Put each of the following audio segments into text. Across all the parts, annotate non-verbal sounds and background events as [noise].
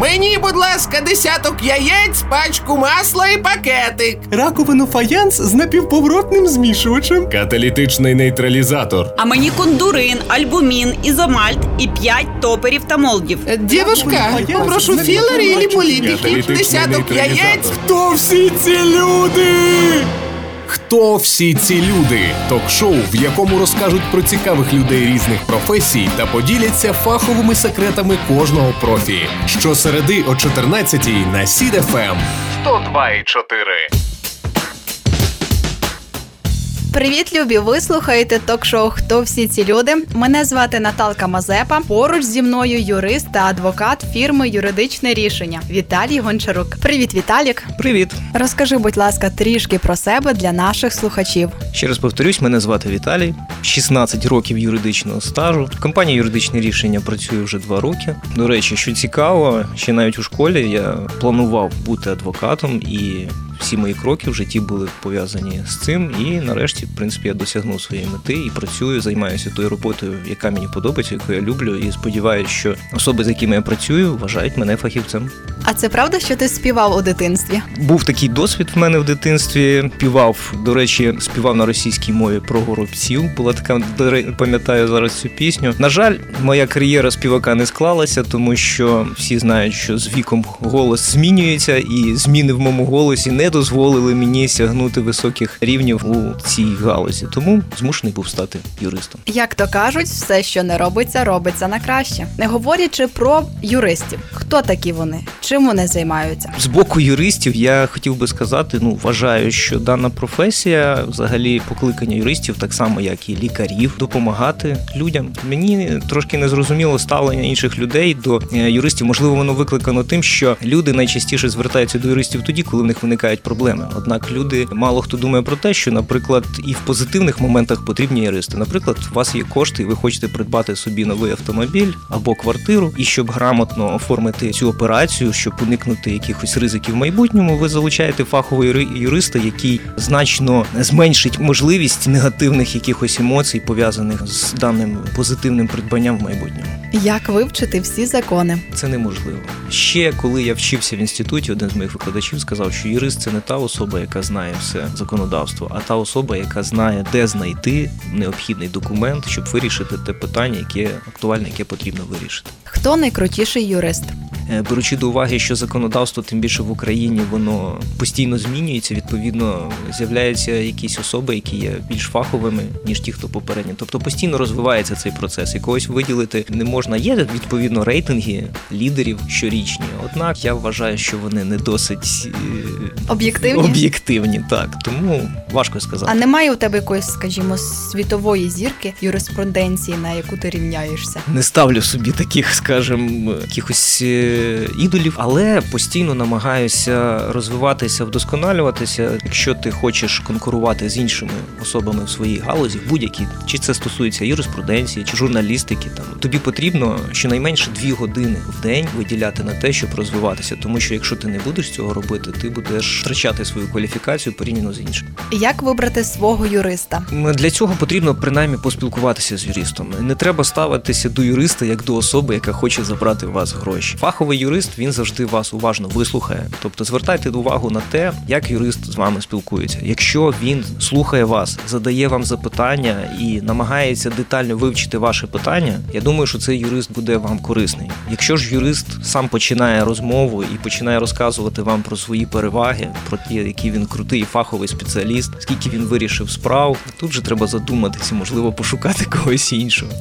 Мені, будь ласка, десяток яєць, пачку масла і пакетик. Раковину фаянс з напівповоротним змішувачем. Каталітичний нейтралізатор. А мені кондурин, альбумін, ізомальт і 5 топерів та молдів. Е, Дівушка, попрошу філери і Каталітичний десяток яєць. Хто всі ці люди? Хто всі ці люди? Ток-шоу, в якому розкажуть про цікавих людей різних професій та поділяться фаховими секретами кожного профі. Щосереди о 14-й на Сід-ФМ. 102,4. Привіт, любі! Ви слухаєте ток-шоу Хто всі ці люди? Мене звати Наталка Мазепа. Поруч зі мною юрист та адвокат фірми Юридичне рішення Віталій Гончарук. Привіт, Віталік. Привіт! Розкажи, будь ласка, трішки про себе для наших слухачів. Ще раз повторюсь, мене звати Віталій, 16 років юридичного стажу. Компанія юридичне рішення працює вже два роки. До речі, що цікаво, ще навіть у школі я планував бути адвокатом, і всі мої кроки в житті були пов'язані з цим. І нарешті, в принципі, я досягнув своєї мети і працюю, займаюся тою роботою, яка мені подобається, яку я люблю. І сподіваюся, що особи, з якими я працюю, вважають мене фахівцем. А це правда, що ти співав у дитинстві? Був такий досвід в мене в дитинстві. Співав, до речі, співав на російській мові про горобців. Була така пам'ятаю зараз цю пісню. На жаль, моя кар'єра співака не склалася, тому що всі знають, що з віком голос змінюється, і зміни в моєму голосі не дозволили мені сягнути високих рівнів у цій галузі. Тому змушений був стати юристом. Як то кажуть, все, що не робиться, робиться на краще. Не говорячи про юристів, хто такі вони, чим вони займаються? З боку юристів я хотів би сказати, ну вважаю, що дана професія, взагалі, покликання юристів, так само як і лікарів, допомагати людям. Мені трошки незрозуміло ставлення інших людей до е, юристів. Можливо, воно викликано тим, що люди найчастіше звертаються до юристів тоді, коли в них виникають проблеми. Однак люди мало хто думає про те, що, наприклад, і в позитивних моментах потрібні юристи. Наприклад, у вас є кошти, і ви хочете придбати собі новий автомобіль або квартиру, і щоб грамотно оформити цю операцію, щоб уникнути якихось ризиків в майбутньому, ви залучаєте фахового юриста, який значно зменшить можливість негативних якихось емоцій, пов'язаних з даним позитивним придбанням в майбутньому. Як вивчити всі закони? Це неможливо. Ще коли я вчився в інституті, один з моїх викладачів сказав, що юрист це не та особа, яка знає все законодавство, а та особа, яка знає, де знайти необхідний документ, щоб вирішити те питання, яке актуальне, яке потрібно вирішити. Хто найкрутіший юрист? Е, Беручи до уваги, що законодавство, тим більше в Україні, воно постійно змінюється. Відповідно, з'являються якісь особи, які є більш фаховими ніж ті, хто попередні. Тобто постійно розвивається цей процес. І когось виділити не можна. Є відповідно рейтинги лідерів щорічні. Однак я вважаю, що вони не досить е, Об'єктивні? об'єктивні. Так тому важко сказати. А немає у тебе якоїсь, скажімо, світової зірки юриспруденції, на яку ти рівняєшся? Не ставлю собі таких, скажімо, якихось е, ідолів, але постійно намагаюся розвиватися, вдосконалюватися. Якщо ти хочеш конкурувати з іншими особами в своїй галузі, будь-якій, чи це стосується юриспруденції, чи журналістики, там тобі потрібно щонайменше дві години в день виділяти на те, щоб розвиватися. Тому що якщо ти не будеш цього робити, ти будеш втрачати свою кваліфікацію порівняно з іншими. Як вибрати свого юриста? Для цього потрібно принаймні поспілкуватися з юристом. Не треба ставитися до юриста як до особи, яка хоче забрати у вас гроші. Фаховий юрист він завжди вас уважно вислухає. Тобто звертайте увагу на те, як юрист з вами спілкується. Якщо він слухає вас, задає вам запитання і намагається детально вивчити ваше питання, я думаю, що цей юрист буде вам корисний. Якщо ж юрист сам починає розмову і починає розказувати вам про свої переваги, про ті, який він крутий фаховий спеціаліст, скільки він вирішив справ, тут же треба задуматися, можливо, пошукати [laughs] когось іншого.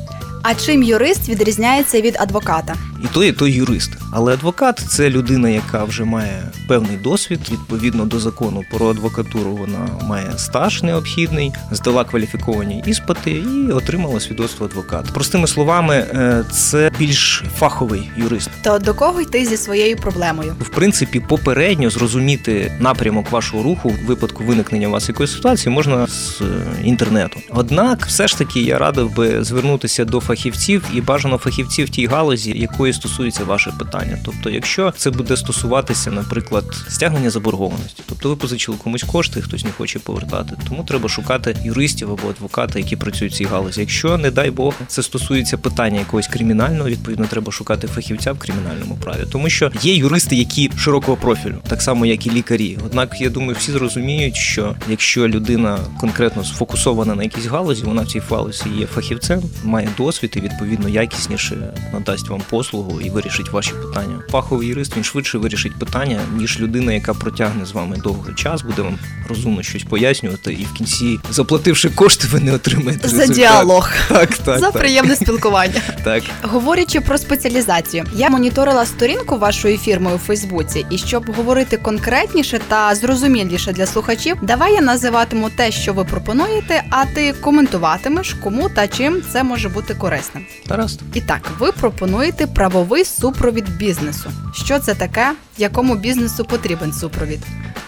А чим юрист відрізняється від адвоката? І той, і той юрист. Але адвокат це людина, яка вже має певний досвід. Відповідно до закону про адвокатуру, вона має стаж необхідний, здала кваліфіковані іспити і отримала свідоцтво адвоката. Простими словами, е, це більш фаховий юрист. То до кого йти зі своєю проблемою? В принципі, попередньо зрозуміти напрямок вашого руху в випадку виникнення у вас якоїсь ситуації можна з е, інтернету. Однак, все ж таки, я радив би звернутися до фахівців і бажано фахівців тій галузі, якої стосується ваше питання. Тобто, якщо це буде стосуватися, наприклад, стягнення заборгованості, тобто ви позичили комусь кошти, хтось не хоче повертати, тому треба шукати юристів або адвоката, які працюють в цій галузі. Якщо не дай Бог це стосується питання якогось кримінального, відповідно треба шукати фахівця в кримінальному праві, тому що є юристи, які широкого профілю, так само як і лікарі. Однак я думаю, всі зрозуміють, що якщо людина конкретно сфокусована на якійсь галузі, вона в цій галузі є фахівцем, має досвід і відповідно якісніше надасть вам послугу і вирішить ваші питання. Фаховий юрист він швидше вирішить питання, ніж людина, яка протягне з вами довгий час, буде вам розумно щось пояснювати, і в кінці, заплативши кошти, ви не отримаєте За результат. діалог, Так, так, за так, приємне спілкування. [laughs] так. Говорячи про спеціалізацію, я моніторила сторінку вашої фірми у Фейсбуці, і щоб говорити конкретніше та зрозуміліше для слухачів, давай я називатиму те, що ви пропонуєте, а ти коментуватимеш, кому та чим це може бути корисним. Гаразд. І так, ви пропонуєте правовий супровід бізнесу. Що це таке? Якому бізнесу потрібен супровід?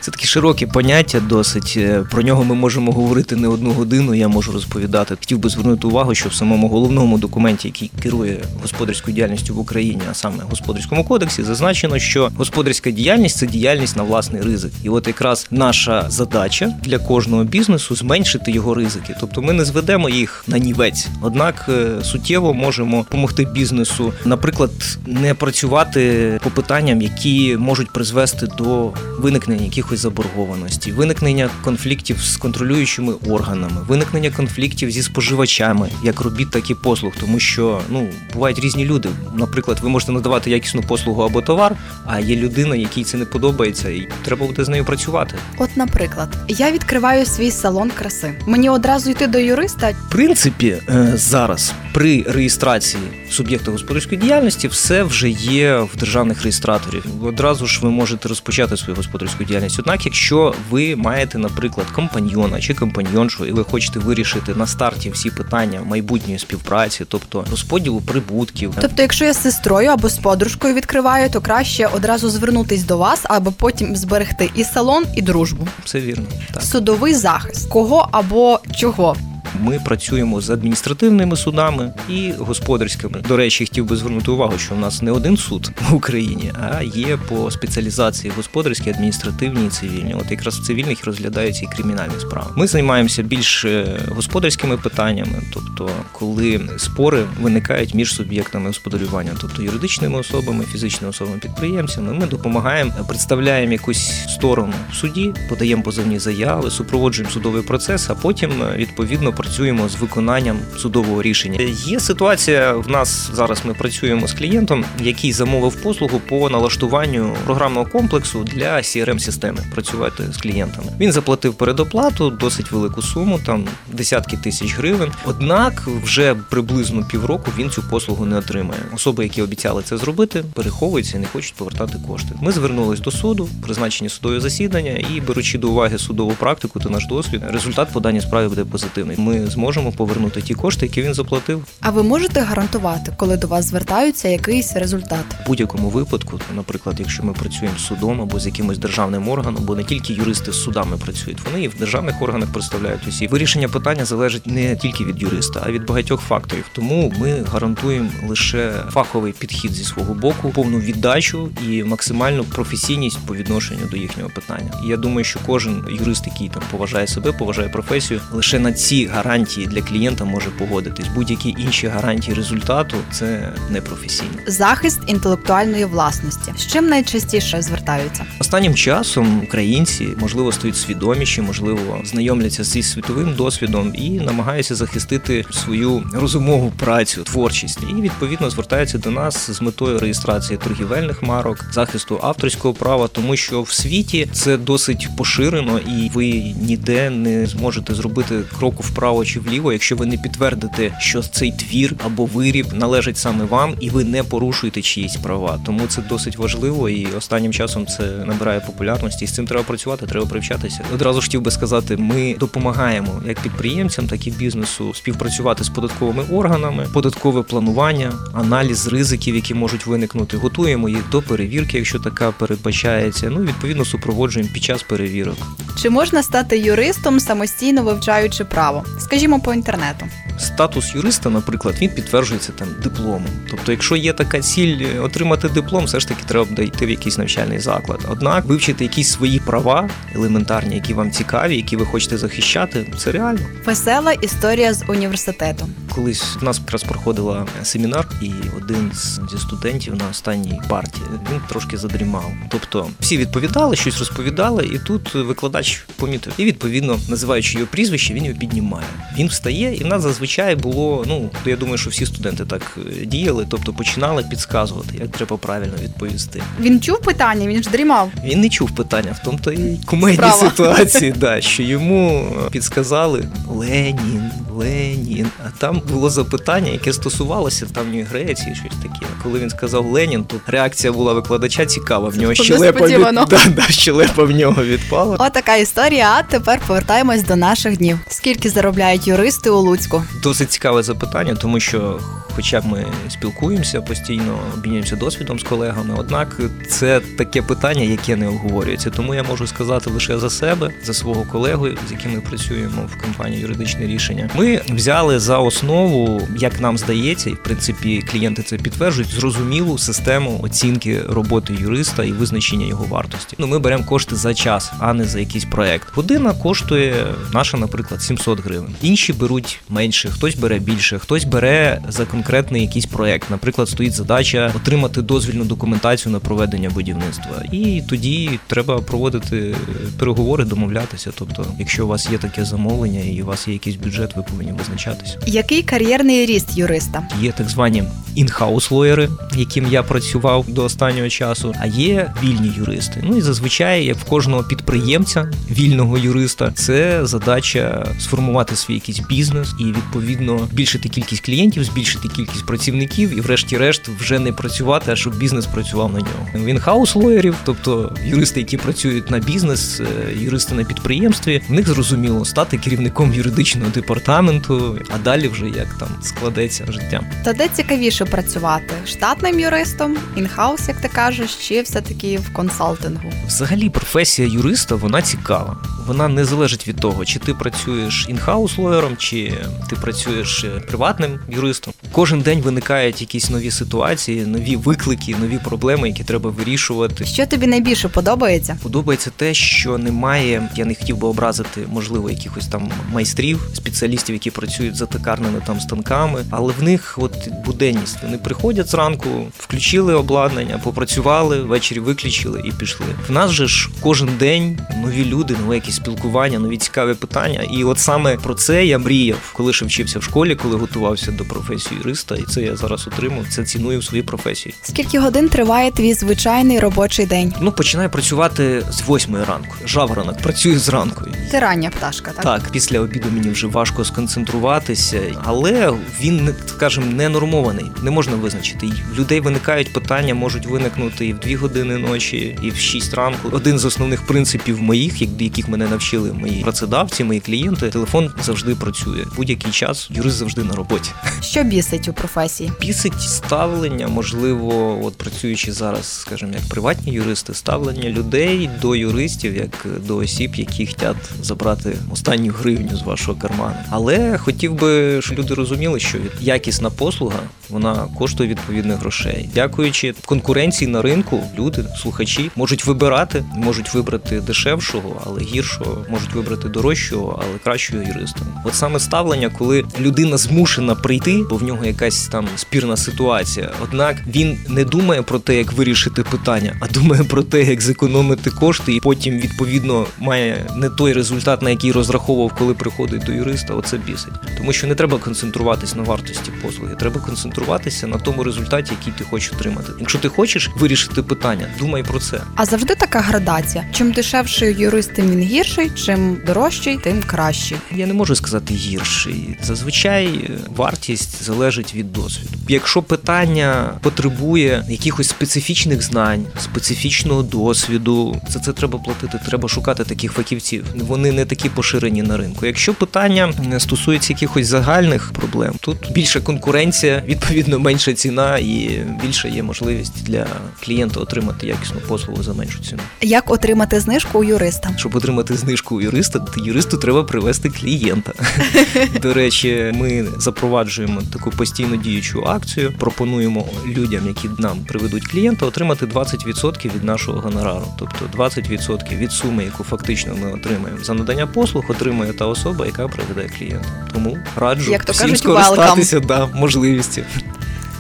Це таке широке поняття, досить Е, про нього ми можемо говорити не одну годину. Я можу розповідати. Хотів би звернути увагу, що в самому головному документі, який керує господарською діяльністю в Україні, а саме господарському кодексі, зазначено, що господарська діяльність це діяльність на власний ризик. І от якраз наша задача для кожного бізнесу зменшити його ризики. Тобто ми не зведемо їх на нівець, однак е, суттєво можемо допомогти бізнесу, наприклад, не працювати по питанням, які можуть призвести до виникнення якихось заборгованості, виникнення конфліктів з контролюючими органами, виникнення конфліктів зі споживачами, як робіт, так і послуг, тому що ну бувають різні люди. Наприклад, ви можете надавати якісну послугу або товар, а є людина, якій це не подобається, і треба буде з нею працювати. От, наприклад, я відкриваю свій салон краси. Мені одразу йти до юриста. В принципі, е, зараз при реєстрації суб'єкта господарської діяльності все вже є в державних реєстраторів. Одразу ж ви можете розпочати свою господарську діяльність. Однак, якщо ви маєте, наприклад, компаньйона чи компаньйоншу, і ви хочете вирішити на старті всі питання майбутньої співпраці, тобто розподілу прибутків, Тобто, якщо я з сестрою або з подружкою відкриваю, то краще одразу звернутись до вас, аби потім зберегти і салон, і дружбу. все вірно. Так. Судовий захист кого або чого. Ми працюємо з адміністративними судами і господарськими. До речі, хотів би звернути увагу, що в нас не один суд [laughs] в Україні, а є по спеціалізації господарські, адміністративні і цивільні. От якраз в цивільних розглядаються і кримінальні справи. Ми займаємося більш е, господарськими питаннями, тобто коли спори виникають між суб'єктами господарювання, тобто юридичними особами, фізичними особами, підприємцями. Ми допомагаємо, представляємо якусь сторону в суді, подаємо позовні заяви, супроводжуємо судовий процес, а потім е, відповідно працюємо з виконанням судового рішення. Є ситуація в нас зараз. Ми працюємо з клієнтом, який замовив послугу по налаштуванню програмного комплексу для crm системи працювати з клієнтами. Він заплатив передоплату, досить велику суму, там десятки тисяч гривень. Однак вже приблизно півроку він цю послугу не отримає. Особи, які обіцяли це зробити, переховуються і не хочуть повертати кошти. Ми звернулись до суду, призначені судові засідання, і беручи до уваги судову практику та наш досвід, результат подання справи буде позитивний. Ми зможемо повернути ті кошти, які він заплатив. А ви можете гарантувати, коли до вас звертаються якийсь результат? В будь-якому випадку, наприклад, якщо ми працюємо з судом або з якимось державним органом, бо не тільки юристи з судами працюють, вони і в державних органах представляють усі. Вирішення питання залежить не тільки від юриста, а від багатьох факторів. Тому ми гарантуємо лише фаховий підхід зі свого боку, повну віддачу і максимальну професійність по відношенню до їхнього питання. І я думаю, що кожен юрист, який там поважає себе, поважає професію, лише на ці гарантії для клієнта може погодитись. Будь-які інші гарантії результату це непрофесійно. Захист інтелектуальної власності. З чим найчастіше звертаються? Останнім часом українці можливо стають свідоміші, можливо, знайомляться зі світовим досвідом і намагаються захистити свою розумову працю, творчість, і відповідно звертаються до нас з метою реєстрації торгівельних марок, захисту авторського права, тому що в світі це досить поширено, і ви ніде не зможете зробити кроку вправо чи вліво, якщо ви не підтвердите, що цей твір або виріб належить саме вам, і ви не порушуєте чиїсь права. Тому це досить важливо, і останнім часом це набирає популярності. З цим треба працювати, треба привчатися. Одразу ж хотів би сказати, ми допомагаємо як підприємцям, так і бізнесу співпрацювати з податковими органами, податкове планування, аналіз ризиків, які можуть виникнути. Готуємо їх до перевірки, якщо така передбачається. Ну відповідно супроводжуємо під час перевірок. Чи можна стати юристом самостійно вивчаючи право? Скажімо, по інтернету. Статус юриста, наприклад, він підтверджується там дипломом. Тобто, якщо є така ціль отримати диплом, все ж таки треба буде йти в якийсь навчальний заклад. Однак вивчити якісь свої права елементарні, які вам цікаві, які ви хочете захищати, це реально. Весела історія з університету. Колись в нас якраз проходила семінар, і один зі студентів на останній парті він трошки задрімав. Тобто всі відповідали, щось розповідали, і тут викладач помітив. І відповідно, називаючи його прізвище, він його піднімає. Він встає, і в нас зазвичай було. Ну я думаю, що всі студенти так е, діяли, тобто починали підказувати, як треба правильно відповісти. Він чув питання, він ж дрімав. Він не чув питання, в тому то і кумедні Справа. ситуації, да, що йому підсказали Ленін, Ленін. А там було запитання, яке стосувалося давньої Греції, щось таке. Коли він сказав Ленін, то реакція була викладача цікава. В нього щелепа, від... [laughs] Да, да, щелепа в нього відпала. Отака історія. А тепер повертаємось до наших днів. Скільки заробляють юристи у Луцьку? Досить цікаве запитання, тому що. Хоча б ми спілкуємося постійно, обмінюємося досвідом з колегами, однак це таке питання, яке не обговорюється. Тому я можу сказати лише за себе, за свого колегу, з яким ми працюємо в компанії юридичне рішення. Ми взяли за основу, як нам здається, і в принципі клієнти це підтверджують, зрозумілу систему оцінки роботи юриста і визначення його вартості. Ну, ми беремо кошти за час, а не за якийсь проект. Година коштує наша, наприклад, 700 гривень. Інші беруть менше, хтось бере більше, хтось бере за конкретний якийсь проект. Наприклад, стоїть задача отримати дозвільну документацію на проведення будівництва. І тоді треба проводити переговори, домовлятися. Тобто, якщо у вас є таке замовлення і у вас є якийсь бюджет, ви повинні визначатися. Який кар'єрний ріст юриста? Є так звані інхаус лоєри, яким я працював до останнього часу. А є вільні юристи. Ну і зазвичай, як в кожного підприємця, вільного юриста, це задача сформувати свій якийсь бізнес і відповідно збільшити кількість клієнтів, збільшити кількість працівників і, врешті-решт, вже не працювати, а щоб бізнес працював на нього. В інхаус лоєрів, тобто юристи, які працюють на бізнес, юристи на підприємстві, в них зрозуміло стати керівником юридичного департаменту, а далі вже як там складеться життя. Та де цікавіше працювати? Штатним юристом, інхаус, як ти кажеш, чи все-таки в консалтингу? Взагалі, професія юриста вона цікава. Вона не залежить від того, чи ти працюєш інхаус лоєром, чи ти працюєш е, приватним юристом. Кожен день виникають якісь нові ситуації, нові виклики, нові проблеми, які треба вирішувати. Що тобі найбільше подобається? Подобається те, що немає. Я не хотів би образити, можливо, якихось там майстрів, спеціалістів, які працюють за токарними там станками, але в них от буденність. Вони приходять зранку, включили обладнання, попрацювали, ввечері виключили і пішли. В нас же ж кожен день нові люди, нове якісь спілкування, нові цікаві питання. І от саме про це я мріяв, коли ще вчився в школі, коли готувався до професії юриста, і це я зараз отримав. Це ціную в своїй професії. Скільки годин триває твій звичайний робочий день? Ну починаю працювати з восьмої ранку. Жаворонок працюю зранку. Ти рання пташка, так? Так, після обіду мені вже важко сконцентруватися, але він скажімо, не нормований, не можна визначити. В людей виникають питання, можуть виникнути і в 2 години ночі, і в 6 ранку. Один з основних принципів моїх, як- яких мене навчили мої працедавці, мої клієнти, телефон завжди працює. Будь-який час юрист завжди на роботі. Що бісить у професії? Бісить ставлення, можливо, от працюючи зараз, скажімо, як приватні юристи, ставлення людей до юристів, як до осіб, які хочуть забрати останню гривню з вашого карману. Але хотів би, щоб люди розуміли, що якісна послуга вона коштує відповідних грошей. Дякуючи конкуренції на ринку, люди, слухачі можуть вибирати, можуть вибрати дешевшого, але гіршого, можуть вибрати дорожчого, але кращого юриста. От саме ставлення, коли людина змушена прийти, бо в нього якась там спірна ситуація. Однак він не думає про те, як вирішити питання, а думає про те, як зекономити кошти, і потім відповідно має не той результат, на який розраховував, коли приходить до юриста. Оце бісить. Тому що не треба концентруватись на вартості послуги, треба концентруватися на тому результаті, який ти хочеш отримати. Якщо ти хочеш вирішити питання, думай про це. А завжди така градація. Чим дешевший юрист, тим він гірший, чим дорожчий, тим кращий. Я не можу сказати гірший. Зазвичай е, вартість залежить від досвіду. Якщо питання потребує якихось специфічних знань, специфічного досвіду, за це треба платити. Треба шукати таких фахівців. Вони не такі поширені на ринку. Якщо питання стосується якихось загальних проблем, тут більша конкуренція, відповідно менша ціна і більша є можливість для клієнта отримати якісну послугу за меншу ціну. Як отримати знижку у юриста? Щоб отримати знижку у юриста, юристу треба привести клієнта. [laughs] До речі, ми запроваджуємо таку постійно діючу акцію. Пропонуємо людям, які нам приведуть клієнта, отримати 20% від нашого гонорару. Тобто 20% від суми, яку фактично ми отримаємо за надання послуг, отримує та особа, яка приведе клієнта. Тому раджу Як то всім кажуть, скористатися да, можливістю.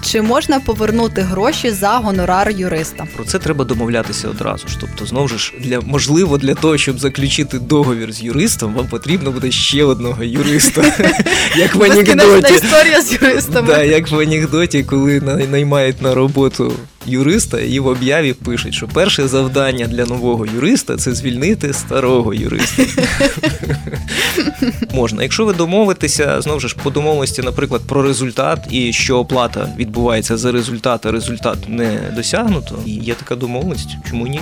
Чи можна повернути гроші за гонорар юриста? Про це треба домовлятися одразу ж. Тобто, знову ж для можливо, для того, щоб заключити договір з юристом, вам потрібно буде ще одного юриста. [laughs] Як в анекдоті. історія з юристами. Так, як в анекдоті, коли на- наймають на роботу юриста, і в об'яві пишуть, що перше завдання для нового юриста це звільнити старого юриста. [laughs] Можна. Якщо ви домовитеся, знову ж по домовленості, наприклад, про результат і що оплата відбувається за результат, а результат не досягнуто, і є така домовленість, чому ні?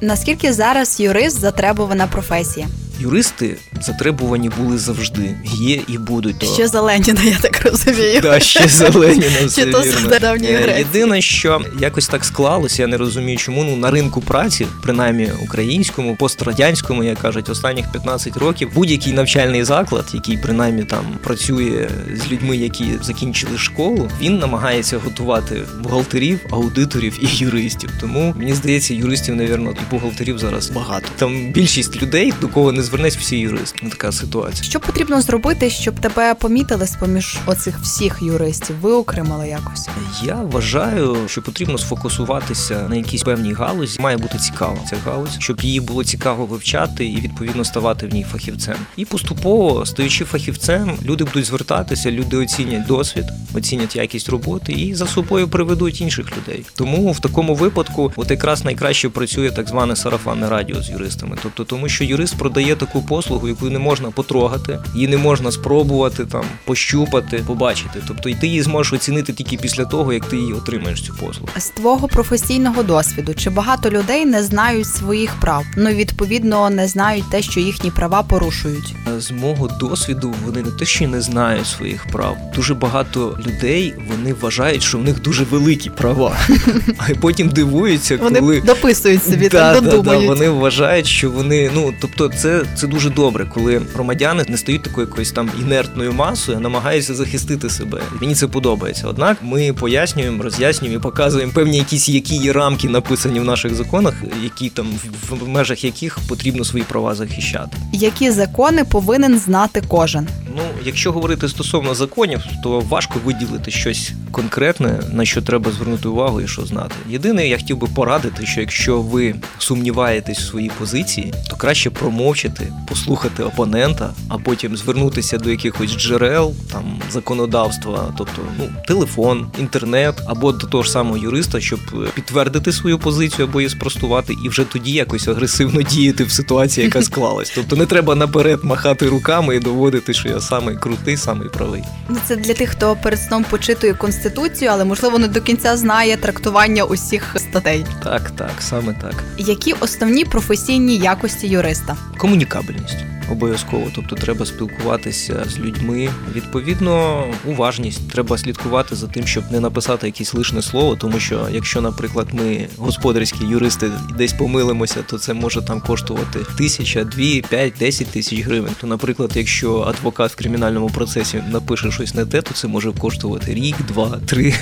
Наскільки зараз юрист затребувана професія? Юристи затребувані були завжди, є і будуть. То- Ще за Леніна, я так розумію. Да, ще за Леніна, все вірно. Е, Греції. Єдине, що якось так склалося, я не розумію, чому ну на ринку праці, принаймні українському, пострадянському, як кажуть, останніх 15 років, будь-який навчальний заклад, який принаймні там працює з людьми, які закінчили школу, він намагається готувати бухгалтерів, аудиторів і юристів. Тому мені здається, юристів, навірно, і бухгалтерів зараз багато. Там більшість людей, до кого не звернеться, всі юристи. Ну, така ситуація. Що потрібно зробити, щоб тебе помітили з поміж оцих всіх юристів? Виокремили якось? Я вважаю, що потрібно сфокусуватися на якійсь певній галузі. Має бути цікава ця галузь, щоб її було цікаво вивчати і відповідно ставати в ній фахівцем. І поступово, стаючи фахівцем, люди будуть звертатися, люди оцінять досвід, оцінять якість роботи і за собою приведуть інших людей. Тому в такому випадку, от якраз найкраще працює так зване сарафанне радіо з юристами. Тобто, тому що юрист продає таку послугу, яку не можна потрогати, її не можна спробувати там пощупати, побачити. Тобто, і ти її зможеш оцінити тільки після того, як ти її отримаєш цю послугу. З твого професійного досвіду, чи багато людей не знають своїх прав? Ну відповідно не знають те, що їхні права порушують. З мого досвіду вони не те, що не знають своїх прав. Дуже багато людей вони вважають, що в них дуже великі права, [laughs] а потім дивуються, Вони коли дописують собі так, да, да, вони вважають, що вони ну тобто, це, це дуже добре, коли громадяни не стають такою якоюсь там інертною масою, а намагаються захистити себе. Мені це подобається. Однак ми пояснюємо, роз'яснюємо і показуємо певні якісь які є рамки написані в наших законах, які там в, межах яких потрібно свої права захищати. Які закони повинен знати кожен? Ну, якщо говорити стосовно законів, то важко виділити щось конкретне, на що треба звернути увагу і що знати. Єдине, я хотів би порадити, що якщо ви сумніваєтесь в своїй позиції, то краще промовчати, послухати опонента, а потім звернутися до якихось джерел, там законодавства, тобто ну, телефон, інтернет або до того ж самого юриста, щоб е, підтвердити свою позицію або її спростувати, і вже тоді якось агресивно діяти в ситуації, яка [laughs] склалась. Тобто не треба наперед махати руками і доводити, що я самий крутий, самий правий. Ну, Це для тих, хто перед сном почитує конституцію, але можливо не до кінця знає трактування усіх статей. Так, так, саме так. Які основні професійні якості юриста? Комунікабельність. Обов'язково, тобто треба спілкуватися з людьми. Відповідно, уважність. Треба слідкувати за тим, щоб не написати якесь лишне слово, тому що якщо, наприклад, ми господарські юристи десь помилимося, то це може там коштувати тисяча, дві, п'ять, десять тисяч гривень. То, наприклад, якщо адвокат в кримінальному процесі напише щось не те, то це може коштувати рік, два, три.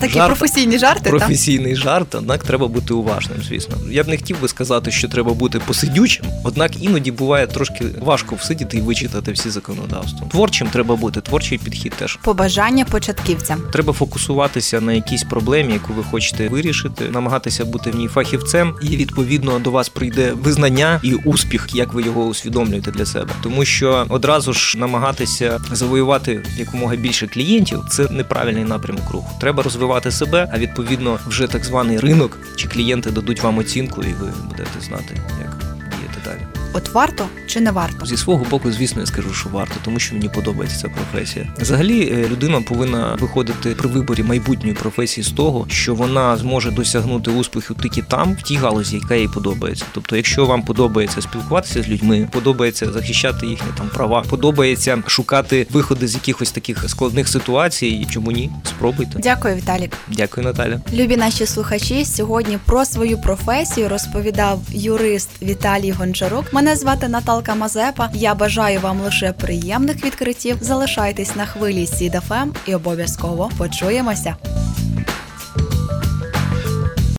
Такі Жарт. професійні жарти, професійний жарт, однак треба бути уважним, звісно. Я б не хотів би сказати, що треба бути посидючим, однак іноді буває трошки важко всидіти і вичитати всі законодавства. Творчим треба бути, творчий підхід теж. Побажання початківцям. Треба фокусуватися на якійсь проблемі, яку ви хочете вирішити, намагатися бути в ній фахівцем, і відповідно до вас прийде визнання і успіх, як ви його усвідомлюєте для себе. Тому що одразу ж намагатися завоювати якомога більше клієнтів це неправильний напрямок руху. Треба розвивати себе, а відповідно вже так званий ринок чи клієнти дадуть вам оцінку, і ви будете знати, як діяти далі. От варто чи не варто? Зі свого боку, звісно, я скажу, що варто, тому що мені подобається ця професія. Взагалі, е, людина повинна виходити при виборі майбутньої професії з того, що вона зможе досягнути успіху тільки там, в тій галузі, яка їй подобається. Тобто, якщо вам подобається спілкуватися з людьми, подобається захищати їхні там права, подобається шукати виходи з якихось таких складних ситуацій, чому ні? Спробуйте. Дякую, Віталік. Дякую, Наталя. Любі наші слухачі, сьогодні про свою професію розповідав юрист Віталій Гончарук. Мене звати Наталка Мазепа. Я бажаю вам лише приємних відкриттів. Залишайтесь на хвилі СІДФМ і обов'язково почуємося.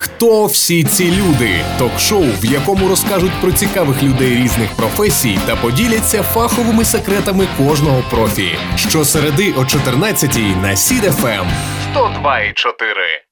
Хто всі ці люди? Ток-шоу, в якому розкажуть про цікавих людей різних професій та поділяться фаховими секретами кожного профі. Щосереди о 14-й на Сід ФМ. 102,4.